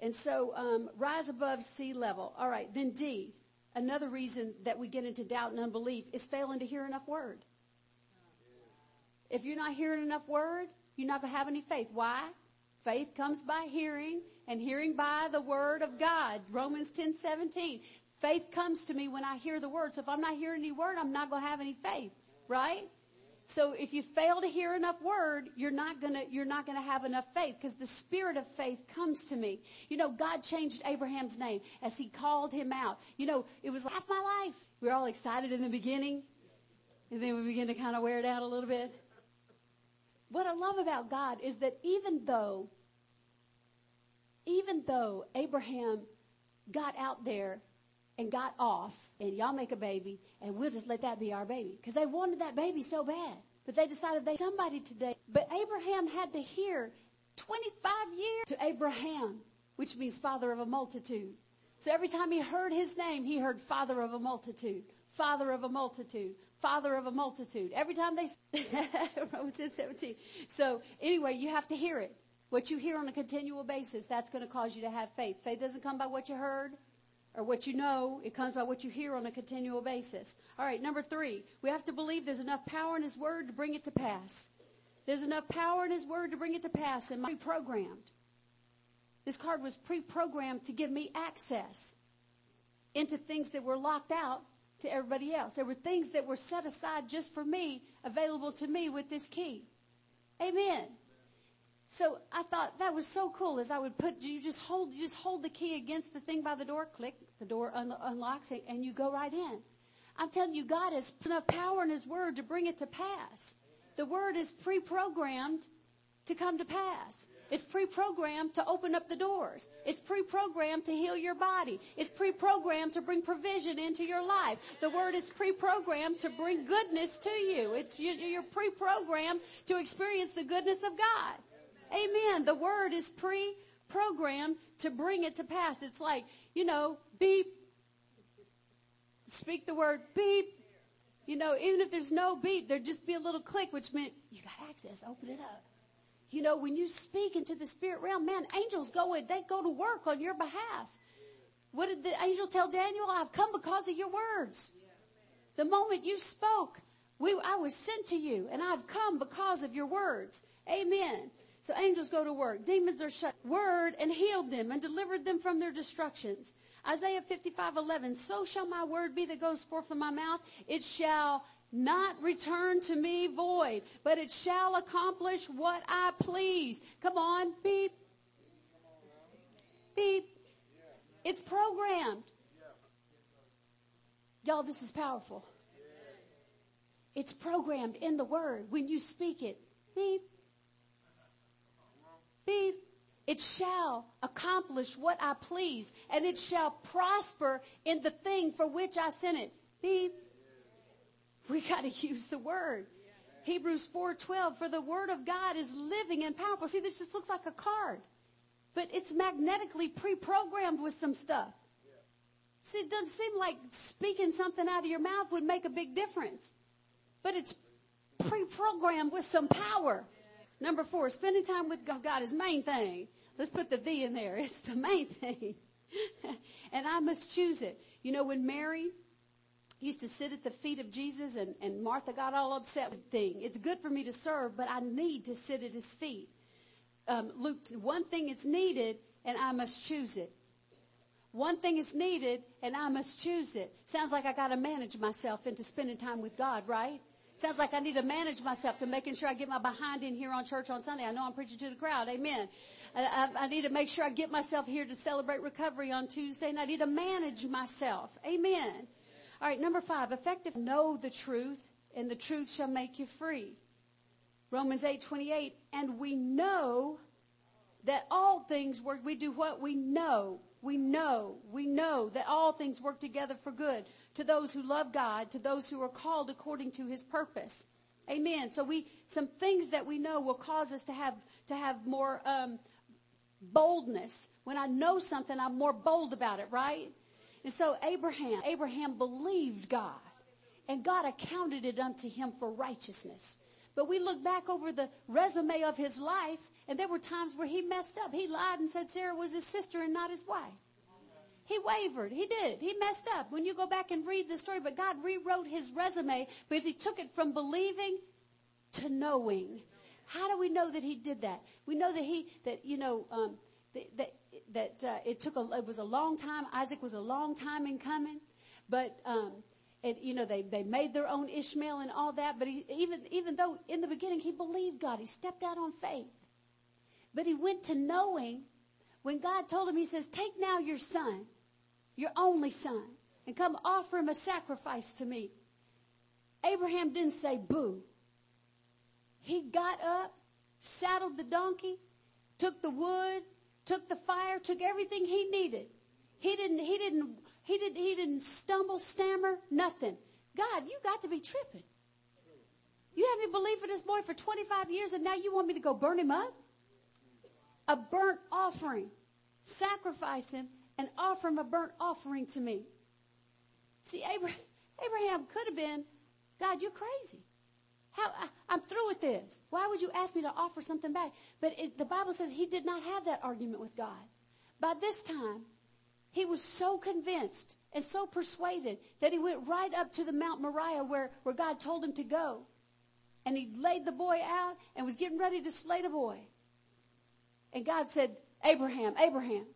And so, um, rise above sea level. All right. Then D. Another reason that we get into doubt and unbelief is failing to hear enough word. If you're not hearing enough word, you're not going to have any faith. Why? Faith comes by hearing and hearing by the word of God. Romans 10, 17. Faith comes to me when I hear the word. So if I'm not hearing any word, I'm not going to have any faith. Right? So if you fail to hear enough word, you're not gonna, you're not gonna have enough faith because the spirit of faith comes to me. You know, God changed Abraham's name as he called him out. You know, it was half my life. We were all excited in the beginning and then we begin to kind of wear it out a little bit. What I love about God is that even though, even though Abraham got out there and got off and y'all make a baby and we'll just let that be our baby. Because they wanted that baby so bad. But they decided they somebody today but abraham had to hear 25 years to abraham which means father of a multitude. So every time he heard his name he heard father of a multitude father of a multitude father of a multitude. Every time they romans 17 so anyway you have to hear it. What you hear on a continual basis that's going to cause you to have faith. Faith doesn't come by what you heard or what you know. It comes by what you hear on a continual basis. All right, number three, we have to believe there's enough power in His Word to bring it to pass. There's enough power in His Word to bring it to pass and pre-programmed. This card was pre-programmed to give me access into things that were locked out to everybody else. There were things that were set aside just for me, available to me with this key. Amen. So I thought that was so cool as I would put, you just hold, you just hold the key against the thing by the door, click, the door un- unlocks it, and you go right in. I'm telling you, God has enough power in His Word to bring it to pass. The Word is pre-programmed to come to pass. It's pre-programmed to open up the doors. It's pre-programmed to heal your body. It's pre-programmed to bring provision into your life. The word is pre-programmed to bring goodness to you. It's you're pre-programmed to experience the goodness of God. Amen. The word is pre-programmed to bring it to pass. It's like, you know, beep. Speak the word beep. You know, even if there's no beep, there'd just be a little click, which meant you got access. Open it up. You know, when you speak into the spirit realm, man, angels go in, they go to work on your behalf. What did the angel tell Daniel? I've come because of your words. The moment you spoke, we, I was sent to you and I've come because of your words. Amen. So angels go to work. Demons are shut. Word and healed them and delivered them from their destructions. Isaiah 55, 11. So shall my word be that goes forth from my mouth. It shall not return to me void, but it shall accomplish what I please. Come on, beep. beep. It's programmed. Y'all, this is powerful. It's programmed in the word. When you speak it, beep. It shall accomplish what I please, and it shall prosper in the thing for which I sent it. Beep. We got to use the word. Hebrews 4:12 for the word of God is living and powerful. See, this just looks like a card. But it's magnetically pre-programmed with some stuff. See, it doesn't seem like speaking something out of your mouth would make a big difference. But it's pre-programmed with some power. Number four, spending time with God is main thing. Let's put the V in there. It's the main thing. and I must choose it. You know, when Mary used to sit at the feet of Jesus and, and Martha got all upset with thing. It's good for me to serve, but I need to sit at his feet. Um, Luke, one thing is needed and I must choose it. One thing is needed and I must choose it. Sounds like I gotta manage myself into spending time with God, right? Sounds like I need to manage myself to making sure I get my behind in here on church on Sunday. I know I'm preaching to the crowd. Amen. I, I, I need to make sure I get myself here to celebrate recovery on Tuesday and I need to manage myself. Amen. All right, number five, effective know the truth and the truth shall make you free. Romans 8, 28, and we know that all things work. We do what? We know. We know. We know that all things work together for good to those who love God, to those who are called according to his purpose. Amen. So we, some things that we know will cause us to have, to have more, um, boldness. When I know something, I'm more bold about it, right? And so Abraham, Abraham believed God and God accounted it unto him for righteousness. But we look back over the resume of his life and there were times where he messed up. He lied and said Sarah was his sister and not his wife. He wavered. He did. He messed up. When you go back and read the story, but God rewrote his resume because he took it from believing to knowing. How do we know that he did that? We know that he, that, you know, um, that, that, that uh, it took a, it was a long time. Isaac was a long time in coming, but, um, and, you know, they, they made their own Ishmael and all that, but he, even, even though in the beginning he believed God, he stepped out on faith. But he went to knowing when God told him, he says, take now your son, your only son, and come offer him a sacrifice to me. Abraham didn't say boo. He got up, saddled the donkey, took the wood, took the fire, took everything he needed. He didn't, he didn't, he didn't, he didn't stumble, stammer, nothing. God, you got to be tripping. You haven't believed for this boy for 25 years and now you want me to go burn him up? A burnt offering. Sacrifice him and offer him a burnt offering to me. See, Abraham, could have been, God, you're crazy. How, I, am through with this. Why would you ask me to offer something back? But it, the Bible says he did not have that argument with God. By this time, he was so convinced and so persuaded that he went right up to the Mount Moriah where, where God told him to go. And he laid the boy out and was getting ready to slay the boy. And God said, Abraham, Abraham,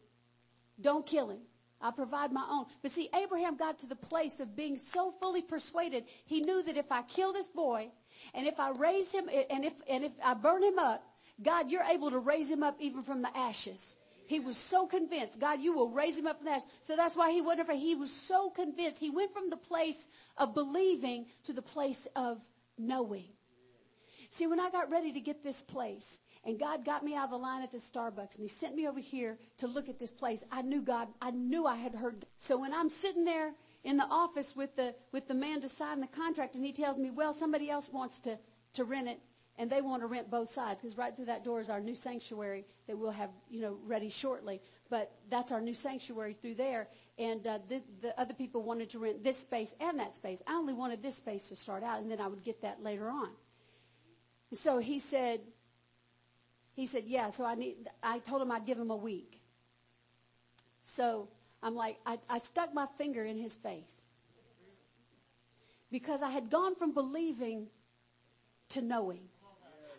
don't kill him. I'll provide my own. But see, Abraham got to the place of being so fully persuaded, he knew that if I kill this boy, and if I raise him, and if, and if I burn him up, God, you're able to raise him up even from the ashes. He was so convinced, God, you will raise him up from the ashes. So that's why he went over. He was so convinced. He went from the place of believing to the place of knowing. See, when I got ready to get this place, and God got me out of the line at the Starbucks and he sent me over here to look at this place. I knew God, I knew I had heard. So when I'm sitting there in the office with the, with the man to sign the contract and he tells me, well, somebody else wants to, to rent it and they want to rent both sides because right through that door is our new sanctuary that we'll have, you know, ready shortly. But that's our new sanctuary through there. And uh, the, the other people wanted to rent this space and that space. I only wanted this space to start out, and then I would get that later on. So he said, he said, yeah. So I need. I told him I'd give him a week. So I'm like, I, I stuck my finger in his face. Because I had gone from believing to knowing.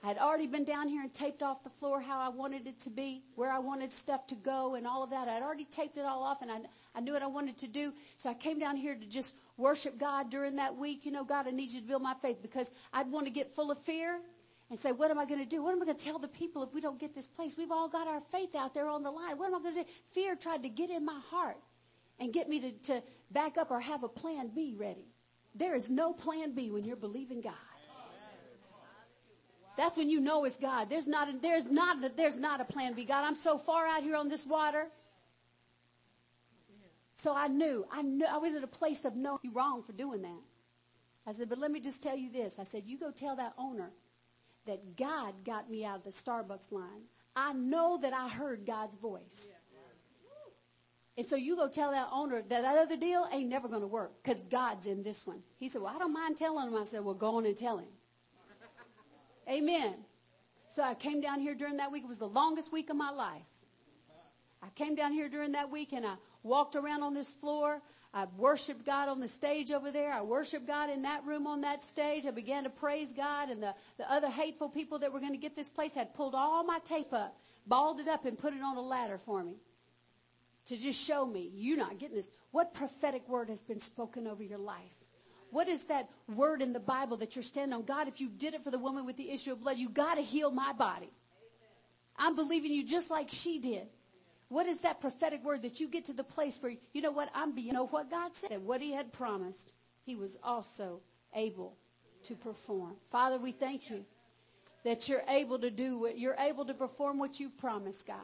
I had already been down here and taped off the floor how I wanted it to be, where I wanted stuff to go and all of that. I'd already taped it all off and I, I knew what I wanted to do. So I came down here to just worship God during that week. You know, God, I need you to build my faith because I'd want to get full of fear and say, what am I going to do? What am I going to tell the people if we don't get this place? We've all got our faith out there on the line. What am I going to do? Fear tried to get in my heart and get me to, to back up or have a plan B ready. There is no plan B when you're believing God. That's when you know it's God. There's not, a, there's not, a, there's not a plan B. God, I'm so far out here on this water. So I knew, I knew, I was at a place of knowing you wrong for doing that. I said, but let me just tell you this. I said, you go tell that owner that God got me out of the Starbucks line. I know that I heard God's voice. And so you go tell that owner that that other deal ain't never going to work because God's in this one. He said, well, I don't mind telling him. I said, well, go on and tell him. Amen. So I came down here during that week. It was the longest week of my life. I came down here during that week and I walked around on this floor. I worshiped God on the stage over there. I worshiped God in that room on that stage. I began to praise God and the, the other hateful people that were going to get this place had pulled all my tape up, balled it up and put it on a ladder for me to just show me you're not getting this. What prophetic word has been spoken over your life? What is that word in the Bible that you're standing on? God, if you did it for the woman with the issue of blood, you got to heal my body. I'm believing you just like she did. What is that prophetic word that you get to the place where, you know what, I'm, being, you know what God said, what he had promised, he was also able to perform. Father, we thank you that you're able to do what, you're able to perform what you've promised, God.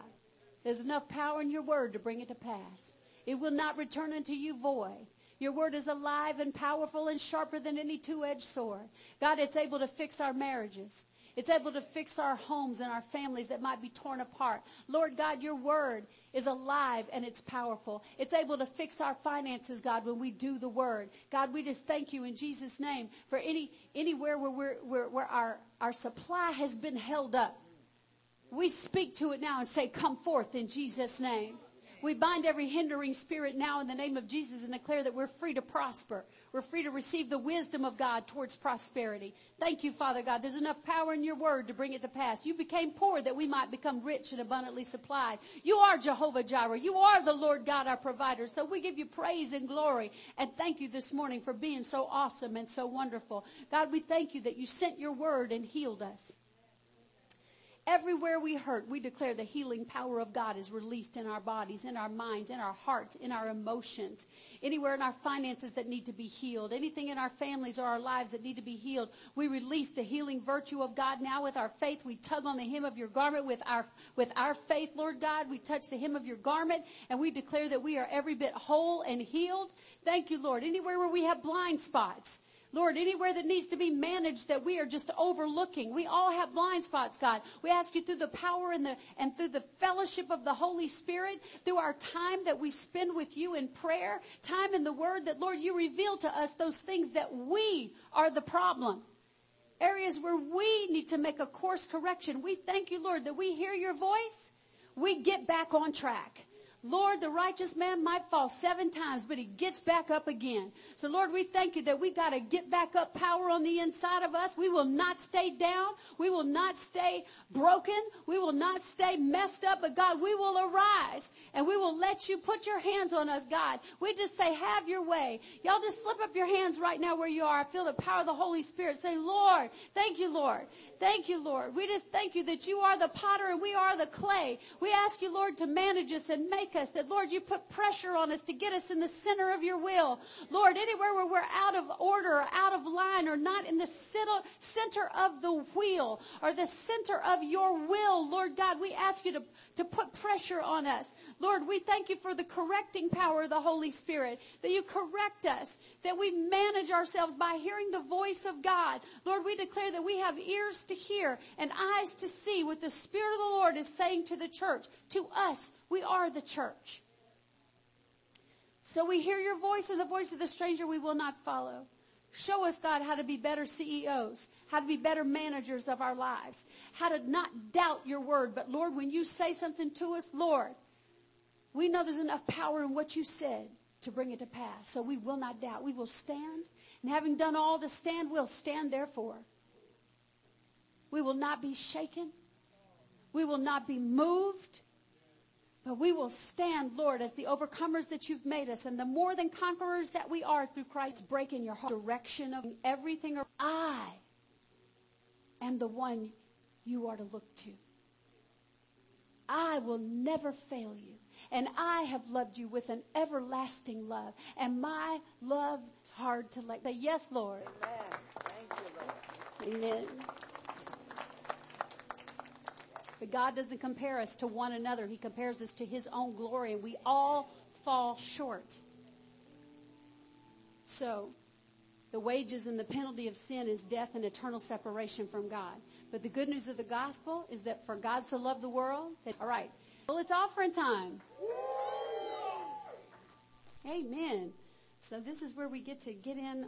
There's enough power in your word to bring it to pass. It will not return unto you void. Your word is alive and powerful and sharper than any two-edged sword. God, it's able to fix our marriages. It's able to fix our homes and our families that might be torn apart. Lord God, your word is alive and it's powerful. It's able to fix our finances, God, when we do the word. God, we just thank you in Jesus' name for any, anywhere where where, where our, our supply has been held up. We speak to it now and say, come forth in Jesus' name. We bind every hindering spirit now in the name of Jesus and declare that we're free to prosper. We're free to receive the wisdom of God towards prosperity. Thank you, Father God. There's enough power in your word to bring it to pass. You became poor that we might become rich and abundantly supplied. You are Jehovah Jireh. You are the Lord God, our provider. So we give you praise and glory and thank you this morning for being so awesome and so wonderful. God, we thank you that you sent your word and healed us. Everywhere we hurt, we declare the healing power of God is released in our bodies, in our minds, in our hearts, in our emotions. Anywhere in our finances that need to be healed, anything in our families or our lives that need to be healed, we release the healing virtue of God now with our faith. We tug on the hem of your garment with our, with our faith, Lord God. We touch the hem of your garment and we declare that we are every bit whole and healed. Thank you, Lord. Anywhere where we have blind spots, Lord, anywhere that needs to be managed that we are just overlooking. We all have blind spots, God. We ask you through the power and the, and through the fellowship of the Holy Spirit, through our time that we spend with you in prayer, time in the word that Lord, you reveal to us those things that we are the problem. Areas where we need to make a course correction. We thank you, Lord, that we hear your voice. We get back on track. Lord, the righteous man might fall seven times, but he gets back up again. So Lord, we thank you that we got to get back up power on the inside of us. We will not stay down. We will not stay broken. We will not stay messed up, but God, we will arise and we will let you put your hands on us, God. We just say, have your way. Y'all just slip up your hands right now where you are. I feel the power of the Holy Spirit. Say, Lord, thank you, Lord. Thank you, Lord. We just thank you that you are the potter and we are the clay. We ask you, Lord, to manage us and make us. That, Lord, you put pressure on us to get us in the center of your will. Lord, anywhere where we're out of order or out of line or not in the center of the wheel or the center of your will, Lord God, we ask you to, to put pressure on us. Lord, we thank you for the correcting power of the Holy Spirit, that you correct us, that we manage ourselves by hearing the voice of God. Lord, we declare that we have ears to hear and eyes to see what the Spirit of the Lord is saying to the church. To us, we are the church. So we hear your voice and the voice of the stranger we will not follow. Show us, God, how to be better CEOs, how to be better managers of our lives, how to not doubt your word. But Lord, when you say something to us, Lord, we know there's enough power in what you said to bring it to pass. So we will not doubt. We will stand. And having done all to stand, we'll stand therefore. We will not be shaken. We will not be moved. But we will stand, Lord, as the overcomers that you've made us and the more than conquerors that we are through Christ's break in your heart direction of everything. I am the one you are to look to. I will never fail you. And I have loved you with an everlasting love. And my love is hard to let. Say, yes, Lord.
Amen. Thank you, Lord.
Amen. But God doesn't compare us to one another. He compares us to His own glory, and we all fall short. So, the wages and the penalty of sin is death and eternal separation from God. But the good news of the gospel is that for God so loved the world that, all right. Well, it's offering time. Amen. So this is where we get to get in